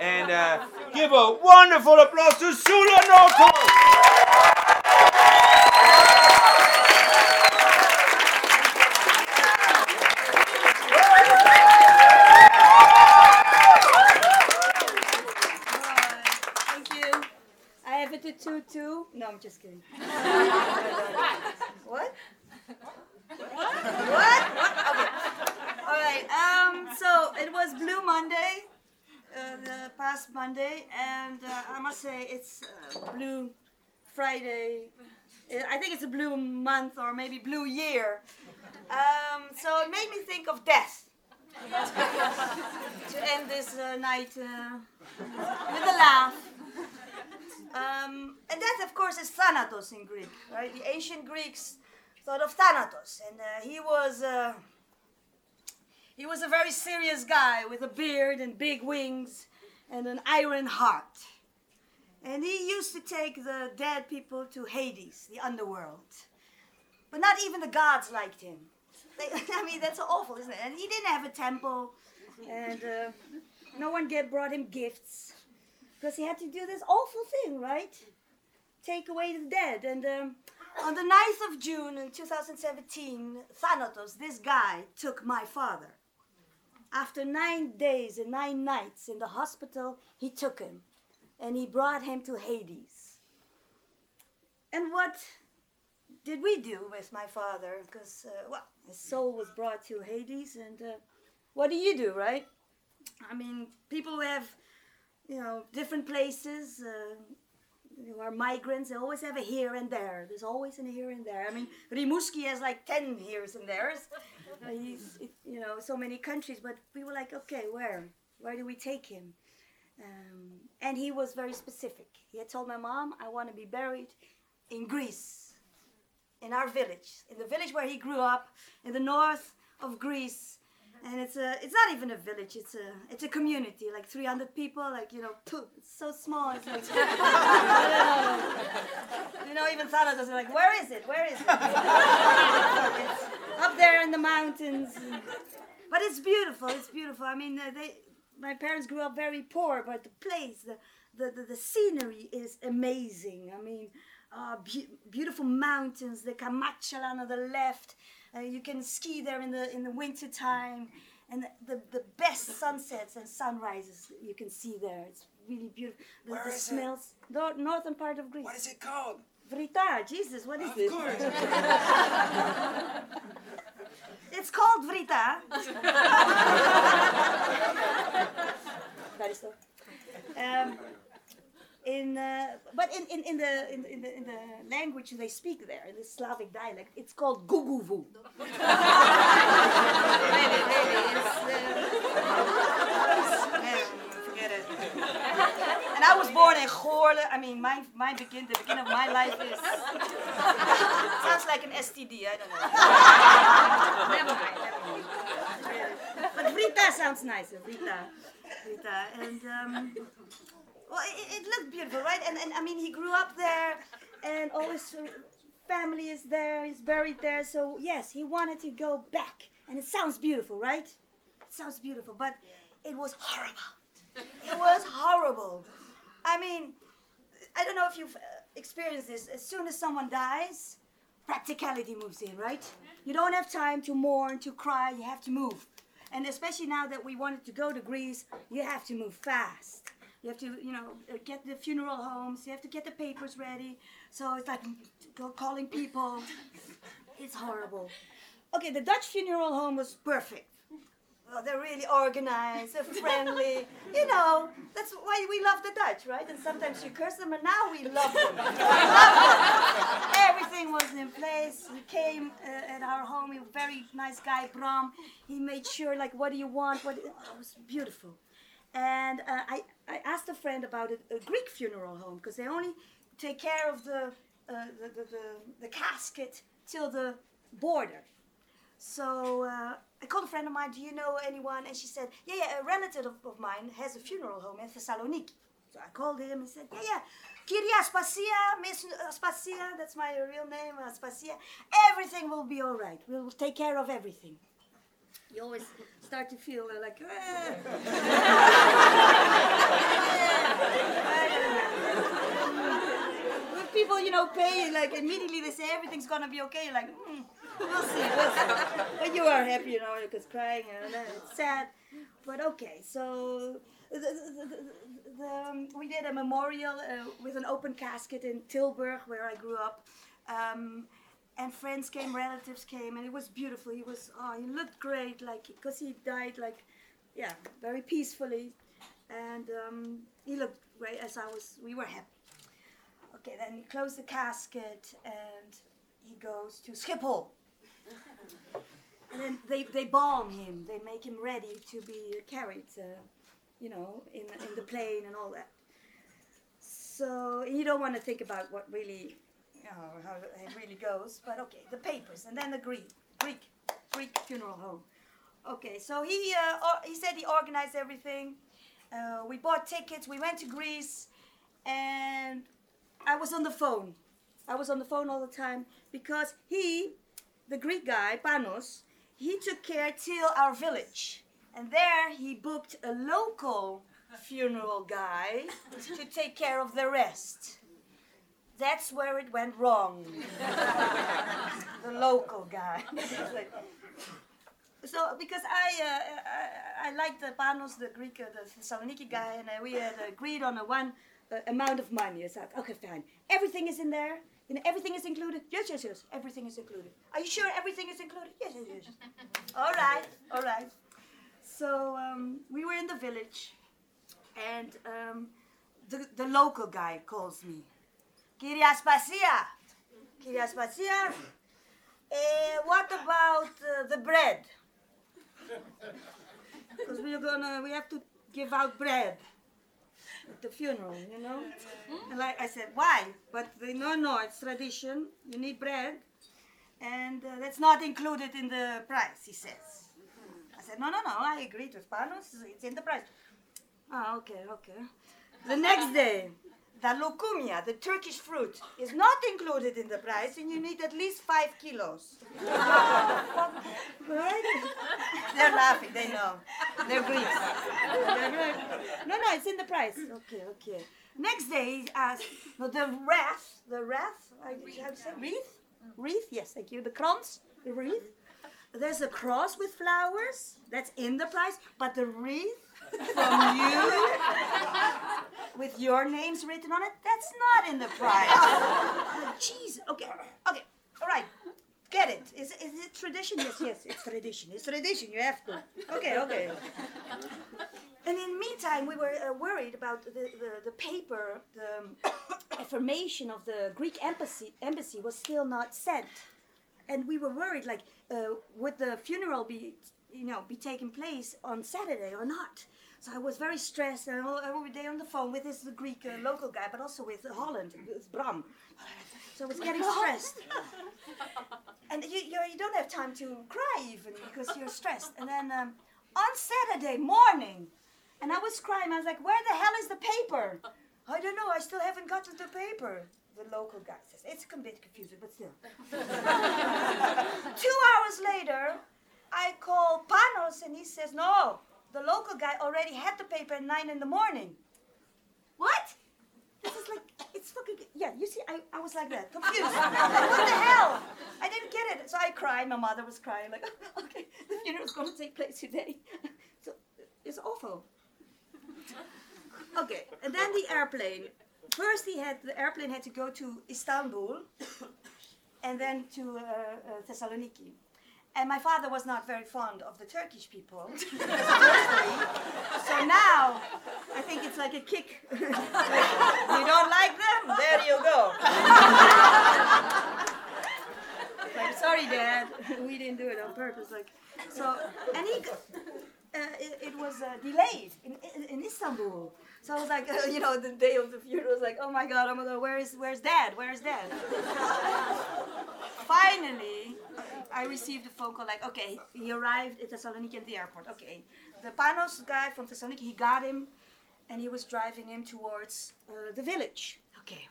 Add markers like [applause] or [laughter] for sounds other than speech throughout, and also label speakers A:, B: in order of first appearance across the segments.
A: And uh, give a wonderful applause to Sula Noto.
B: Thank you. I have it to two two. No, I'm just kidding. what? What? What? Okay. All right. Um. So it was Blue Monday, uh, the past Monday, and uh, I must say it's uh, Blue Friday. I think it's a blue month or maybe blue year. Um, so it made me think of death. [laughs] to end this uh, night uh, with a laugh. Um, and that, of course, is Thanatos in Greek, right? The ancient Greeks thought of Thanatos, and he was he was a very serious guy with a beard and big wings and an iron heart. And he used to take the dead people to Hades, the underworld. But not even the gods liked him. They, [laughs] I mean, that's awful, isn't it? And he didn't have a temple, and uh, no one get, brought him gifts because he had to do this awful thing, right? Take away the dead. And um, on the 9th of June in 2017, Thanatos, this guy, took my father. After nine days and nine nights in the hospital, he took him and he brought him to Hades. And what did we do with my father? Because, uh, well, his soul was brought to Hades, and uh, what do you do, right? I mean, people have, you know, different places. Uh, who are migrants, they always have a here and there. There's always a here and there. I mean, Rimouski has like 10 here's and there's. [laughs] It- you know, so many countries, but we were like, okay, where? Where do we take him? Um, and he was very specific. He had told my mom, I want to be buried in Greece, in our village, in the village where he grew up, in the north of Greece. And it's a, it's not even a village. It's a, it's a community, like 300 people. Like you know, it's so small. It's like, [laughs] you know, even Thanatos are like, where is it? Where is it? [laughs] up there in the mountains. But it's beautiful. It's beautiful. I mean, they, my parents grew up very poor, but the place, the, the, the, the scenery is amazing. I mean, uh, be- beautiful mountains, the Kaimaktsalan on the left. Uh, you can ski there in the in the winter time, and the, the, the best sunsets and sunrises you can see there. It's really beautiful. The,
A: Where
B: the
A: is it?
B: smells, nor- northern part of Greece.
A: What is it called?
B: Vrita, Jesus, what is
A: Of
B: this?
A: course. [laughs]
B: It's called Vrita. [laughs] That is so. Um, in, uh, but in, in, in, the, in, in, the, in the language they speak there, in the Slavic dialect, it's called Guguvu. [laughs] maybe, maybe. It's, uh, forget [laughs] it. And I was born in Goirle. I mean, my, my begin, the beginning of my life is. [laughs] sounds like an STD, I don't know. never mind, never mind. But Rita sounds nicer, Rita. Rita. And, um, well, it, it looked beautiful, right? And, and I mean, he grew up there, and all his family is there, he's buried there. So, yes, he wanted to go back. And it sounds beautiful, right? It sounds beautiful, but it was horrible. It was horrible. I mean, I don't know if you've uh, experienced this. As soon as someone dies, practicality moves in, right? You don't have time to mourn, to cry, you have to move. And especially now that we wanted to go to Greece, you have to move fast. You have to, you know, uh, get the funeral homes, you have to get the papers ready. So it's like go calling people. It's horrible. Okay, the Dutch funeral home was perfect. Well, they're really organized, they're friendly. [laughs] You know, that's why we love the Dutch, right? And sometimes you curse them, and now we love them. [laughs] We love them. Everything was in place. He came uh, at our home. A very nice guy, Bram. He made sure, like, what do you want? What? It was beautiful. And uh, I, I asked a friend about a, a Greek funeral home because they only take care of the, uh, the, the, the, the casket till the border. So uh, I called a friend of mine, do you know anyone? And she said, yeah, yeah, a relative of, of mine has a funeral home in Thessaloniki. So I called him and said, yeah, yeah, Kyria Spasia, Miss Spasia, that's my real name, uh, Spasia. Everything will be all right. We'll take care of everything you always start to feel like, ah. when people, you know, pay, like immediately they say everything's gonna be okay. You're like, mm, we'll see. We'll see. but you are happy, you know, because crying and it's sad. But okay, so. The, the, the, um, we did a memorial uh, with an open casket in Tilburg, where I grew up. Um, and friends came, relatives came, and it was beautiful. He was, oh, he looked great, like, because he died, like, yeah, very peacefully. And um, he looked great as I was, we were happy. Okay, then he closed the casket and he goes to Schiphol. and then they, they balm him, they make him ready to be carried, uh, you know, in, in the plane and all that. So you don't want to think about what really, know, how it really goes, but okay, the papers and then the Greek, Greek, Greek funeral home. Okay, so he uh, or- he said he organized everything. Uh, we bought tickets. We went to Greece, and I was on the phone. I was on the phone all the time because he, the Greek guy, Panos, he took care till our village. And there he booked a local funeral guy to take care of the rest. That's where it went wrong. [laughs] the local guy. [laughs] So because I, uh, I I liked the Panos, the Greek, uh, the Thessaloniki guy, and uh, we had agreed on a one uh, amount of money. It's like okay, fine. Everything is in there. You know, everything is included. Yes, yes, yes. Everything is included. Are you sure everything is included? Yes, yes, yes. [laughs] all right, all right. So um, we were in the village, and um, the the local guy calls me. Kyria Spasia. Kyria Spasia. Uh, what about uh, the bread? Because we're gonna, we have to give out bread at the funeral, you know? And like I said, why? But they no, no, it's tradition. You need bread, and uh, that's not included in the price. He says. I said, no, no, no. I agreed with Panos. It's in the price. Ah, okay, okay. The next day, the loukoumia, the Turkish fruit, is not included in the price, and you need at least five kilos. right? [laughs] They're laughing. They know. They're Greeks. No, no, it's in the price. Okay, okay. Next day, he asked, no, the wreath, the wreath, I how to say wreath, wreath. Yes, thank you. The crowns, the wreath. There's a cross with flowers. That's in the price, but the wreath from [laughs] you with your names written on it, that's not in the prize. Jeez. Okay. Okay. All right. Get it. Is, is it tradition? Yes, yes. It's tradition. It's tradition. You have to. Okay, okay. And in the meantime, we were uh, worried about the, the, the paper, the affirmation of the Greek embassy, embassy was still not sent. And we were worried, like, uh, would the funeral be, you know, be taking place on Saturday or not? So I was very stressed and all, every day on the phone with this Greek uh, local guy, but also with Holland, with Bram. So I was getting [laughs] stressed. And you, you, you don't have time to cry even because you're stressed. And then um, on Saturday morning, and I was crying, I was like, where the hell is the paper? I don't know, I still haven't gotten the paper. The local guy says, it's a bit confusing, but still. [laughs] Two hours later, I call Panos and he says, no, the local guy already had the paper at nine in the morning. What? This is like, it's fucking, yeah, you see, I, I was like that, confused. [laughs] what the hell? I didn't get it. So I cried, my mother was crying, like, [laughs] okay, the funeral's gonna take place today. [laughs] So it's awful. Okay, and then the airplane. First, he had the airplane had to go to Istanbul, and then to uh, uh, Thessaloniki. And my father was not very fond of the Turkish people. [laughs] so now, I think it's like a kick. [laughs] you don't like them? There you go. [laughs] like, sorry, Dad, we didn't do it on purpose. Like, so, and he, uh, it, it was uh, delayed in, in, in Istanbul. So I was like, uh, you know, the day of the funeral, was like, oh my God, oh my God, where is, where's Dad? Where's Dad? Finally, I received a phone call like, okay, he arrived at Thessaloniki at the airport. Okay, the Panos guy from Thessaloniki, he got him, and he was driving him towards uh, the village. Okay,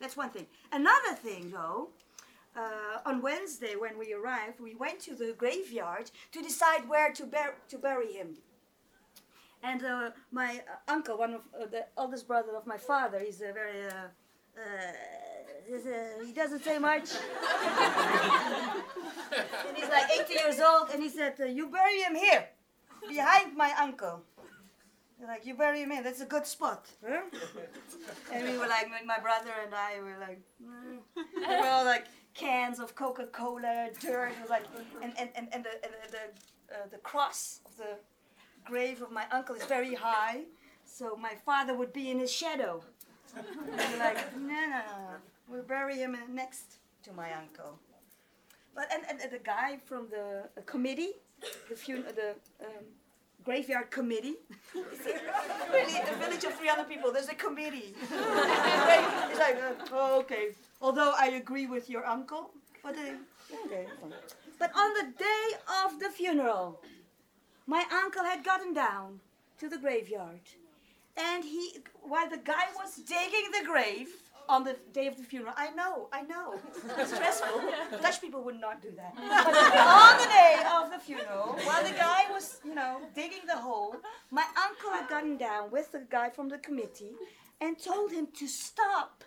B: that's one thing. Another thing, though, uh, on Wednesday when we arrived, we went to the graveyard to decide where to, bur- to bury him. And uh, my uh, uncle, one of uh, the oldest brother of my father, he's a very uh, he doesn't say much. and he's like 80 years old, and he said, uh, You bury him here, behind my uncle. They're like, You bury him here, that's a good spot. Huh? and we were like, my brother and I were like, mm. we were all like cans of Coca Cola, dirt, was like, and, and, and, and the, and the, uh, the cross of the grave of my uncle is very high, so my father would be in his shadow. And like, no, no, no, we'll bury him next to my uncle. But and, and, and the guy from the uh, committee, the fun- the um, graveyard committee. [laughs] really, a village of 300 people. There's a committee. [laughs] He's like, uh, oh, okay. Although I agree with your uncle, but uh, okay. But on the day of the funeral, my uncle had gotten down to the graveyard, and he, while the guy was digging the grave on the day of the funeral, I know, I know, it's stressful. [laughs] Dutch people would not do that. [laughs] On the day of the funeral, while the guy was, you know, digging the hole, my uncle had gotten down with the guy from the committee and told him to stop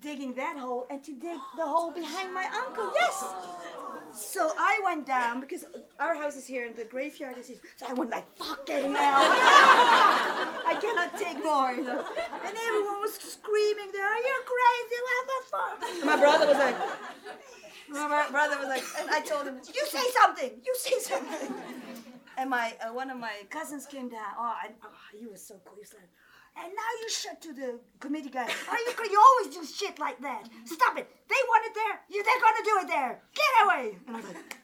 B: digging that hole and to dig the hole behind my uncle. Yes. So I went down because our house is here and the graveyard is here. So I went like, fucking hell. [laughs] I cannot take more. You know? And everyone was screaming there, you're crazy, what the fuck? And my brother was like, my brother was like, and I told him, you say something, you say something. And my uh, one of my cousins came down. Oh, I, oh, he was so cool. He was like, and now you shut to the committee guy. Are you You always do shit like that. Stop it. They want it there. You, they're gonna do it there. Get away. And I was like,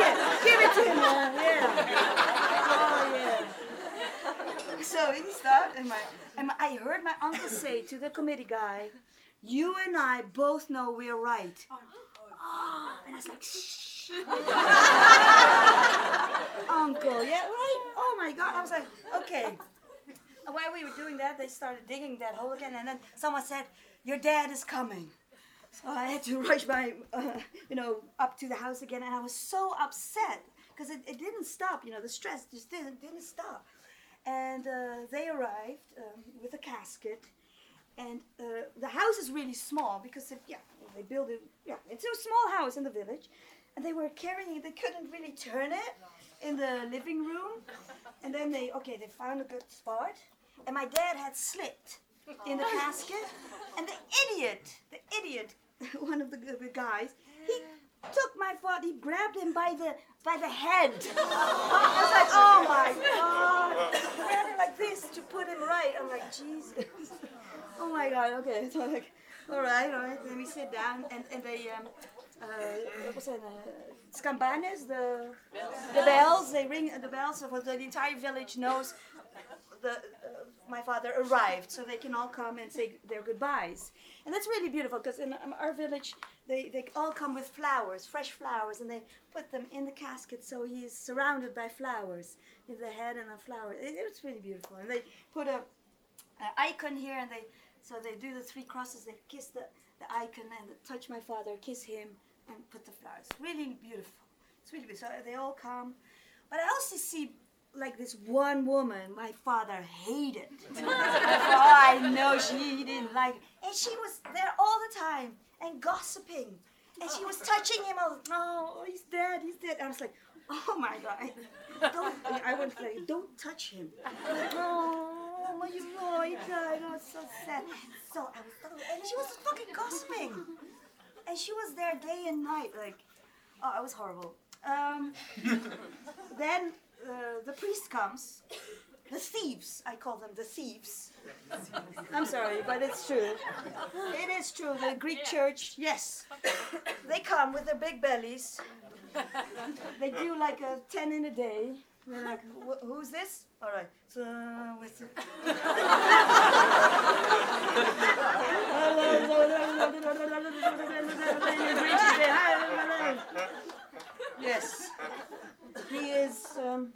B: yeah, give it to him. [laughs] Yeah. Oh yeah. So he stopped, and my and my, I heard my uncle say to the committee guy, "You and I both know we're right." Oh, [gasps] and I was like, shh. [laughs] Uncle, yeah, right? Oh my God. I was like, okay. While we were doing that, they started digging that hole again, and then someone said, Your dad is coming. So I had to [laughs] rush my, uh, you know, up to the house again, and I was so upset because it, it didn't stop. You know, the stress just didn't didn't stop. And uh, they arrived um, with a casket, and uh, the house is really small because it, yeah, they built it. Yeah, it's a small house in the village, and they were carrying it. They couldn't really turn it in the living room, and then they okay, they found a good spot, and my dad had slipped in the casket, and the idiot, the idiot, [laughs] one of the, guys, he took my father, he grabbed him by the by the head. [laughs] I was like, oh my god, grabbed him like this to put him right. I'm like, Jesus. [laughs] Oh my god, okay. So like, all right, all right. Then we sit down and, and they, um, uh, was it, uh, scampanes, the, the bells, they ring the bells so the entire village knows the, uh, my father arrived so they can all come and say their goodbyes. And that's really beautiful because in um, our village, they, they all come with flowers, fresh flowers, and they put them in the casket so he is surrounded by flowers, with the head and a flower. It, it was really beautiful. And they put a, an icon here and they so they do the three crosses they kiss the, the icon and touch my father kiss him and put the flowers. Really beautiful. It's really beautiful. So they all come. But i also see like this one woman my father hated. [laughs] Oh i know she didn't like it. and she was there all the time and gossiping. And she was touching him. Oh, oh he's dead he's dead. And i was like oh my god. Don't i would say don't touch him. Oh my you died oh so sad. So i was and she was fucking gossiping and she was there day and night like oh it was horrible. Um, [laughs] then uh, the priest comes. The thieves i call them the thieves. I'm sorry but it's true. It is true the greek church yes. They come with their big bellies. They do like a 10 in a day. They're like, "Wh- who's this? All right. So, with yes. He is, um,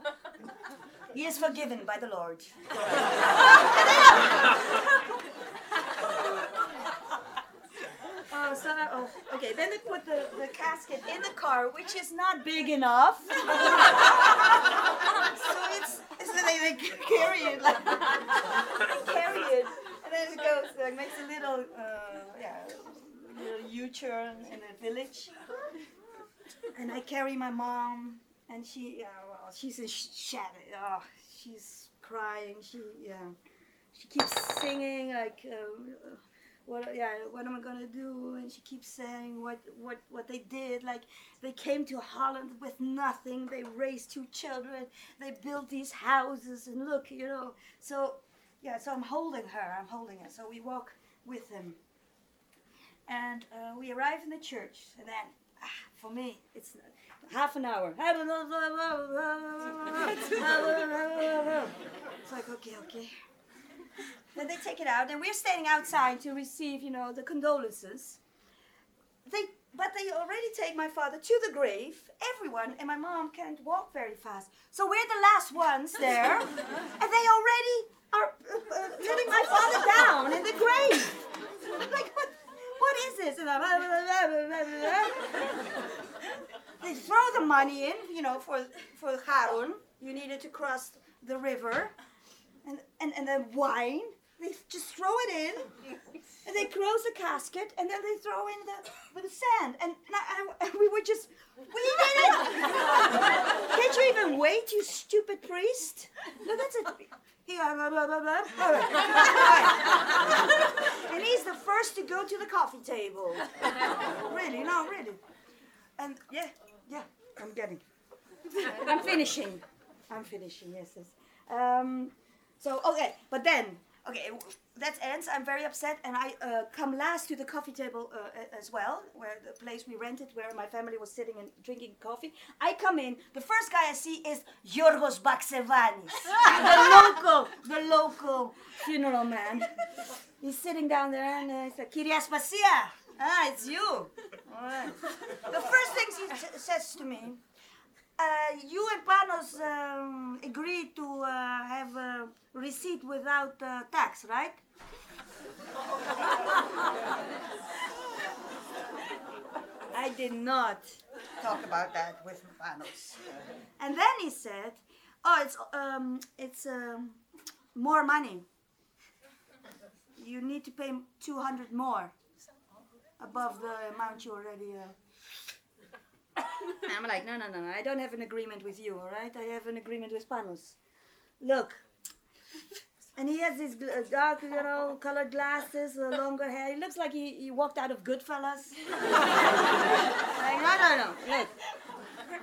B: he is forgiven by the Lord. no, it's not. Oh, okay. Then they put the, the casket in the car, which is not big enough. [laughs] so it's so they, they carry it like they carry it, and then it goes like makes a little uh, yeah little U-turn in the village, and I carry my mom, and she yeah well she's in shattered. Oh, she's crying. She yeah she keeps singing like. Uh, what, yeah, what am I gonna do? And she keeps saying what, what, what they did. Like they came to Holland with nothing. They raised two children. They built these houses, and look, you know. So, yeah, so I'm holding her. I'm holding her. So we walk with him, and uh, we arrive in the church, and then. ah, For me, it's half an hour. [laughs] It's like, okay, okay. Then they take it out, and we're standing outside to receive, you know, the condolences. They, but they already take my father to the grave. Everyone and my mom can't walk very fast, so we're the last ones there, [laughs] and they already are uh, uh, letting my father down in the grave. I'm like, what? What is this? And I'm, they throw the money in, you know, for for Charon. You needed to cross the river, and and and then wine. They just throw it in, and they close the casket, and then they throw in the the sand. And, and, I, and we were just, we did it. Can't you even wait, you stupid priest? No, that's it. He, blah, blah, blah, blah. All right. All right. [laughs] And he's the first to go to the coffee table. Really, no, really. And yeah, yeah, I'm getting. I'm finishing. I'm finishing. Yes, yes. Um, so okay, but then okay, that ends. I'm very upset, and I uh, come last to the coffee table uh, as well, where the place we rented, where my family was sitting and drinking coffee. I come in. The first guy I see is Yorgos Baksevanis, the [laughs] local, the local funeral man. He's sitting down there, and uh, he's like, "Kyria Spasia, ah, it's you." All right. The first thing he says to me. Uh, you and Panos um, agreed to uh, have a receipt without uh, tax, right? [laughs] I did not talk about that with Panos. And then he said, "Oh, it's um, it's um, more money. You need to pay 200 more above the amount you already." Uh, [laughs] I'm like, no, no, no, no. I don't have an agreement with you, all right? I have an agreement with Panos. Look. And he has these uh, dark, you know, colored glasses, longer hair. He looks like he, he walked out of Goodfellas. [laughs] like, no, no, no. Look,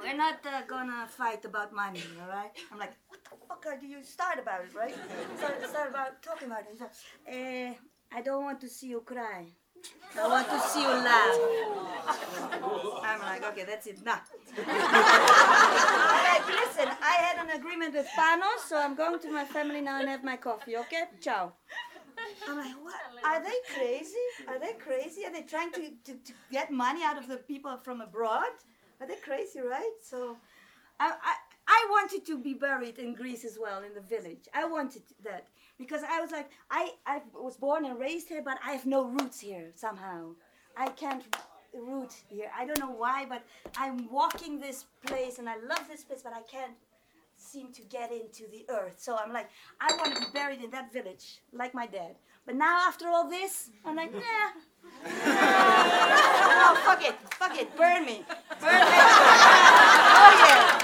B: we're not uh, gonna fight about money, all right? I'm like, what the fuck do you start about it, right? Start, start about talking about it. Eh, I don't want to see you cry. I want to see you laugh. I'm like, okay, that's it. Nah. Like, listen, I had an agreement with Panos, so I'm going to my family now and have my coffee, okay? Ciao. I'm like, what? Are they crazy? Are they crazy? Are they trying to, to, to get money out of the people from abroad? Are they crazy, right? So I, I, I wanted to be buried in Greece as well, in the village. I wanted that because I was like, I, I was born and raised here, but I have no roots here somehow. I can't root here. I don't know why, but I'm walking this place and I love this place, but I can't seem to get into the earth. So I'm like, I want to be buried in that village, like my dad. But now, after all this, I'm like, nah. [laughs] no, fuck it, fuck it, burn me, burn me. [laughs] oh yeah.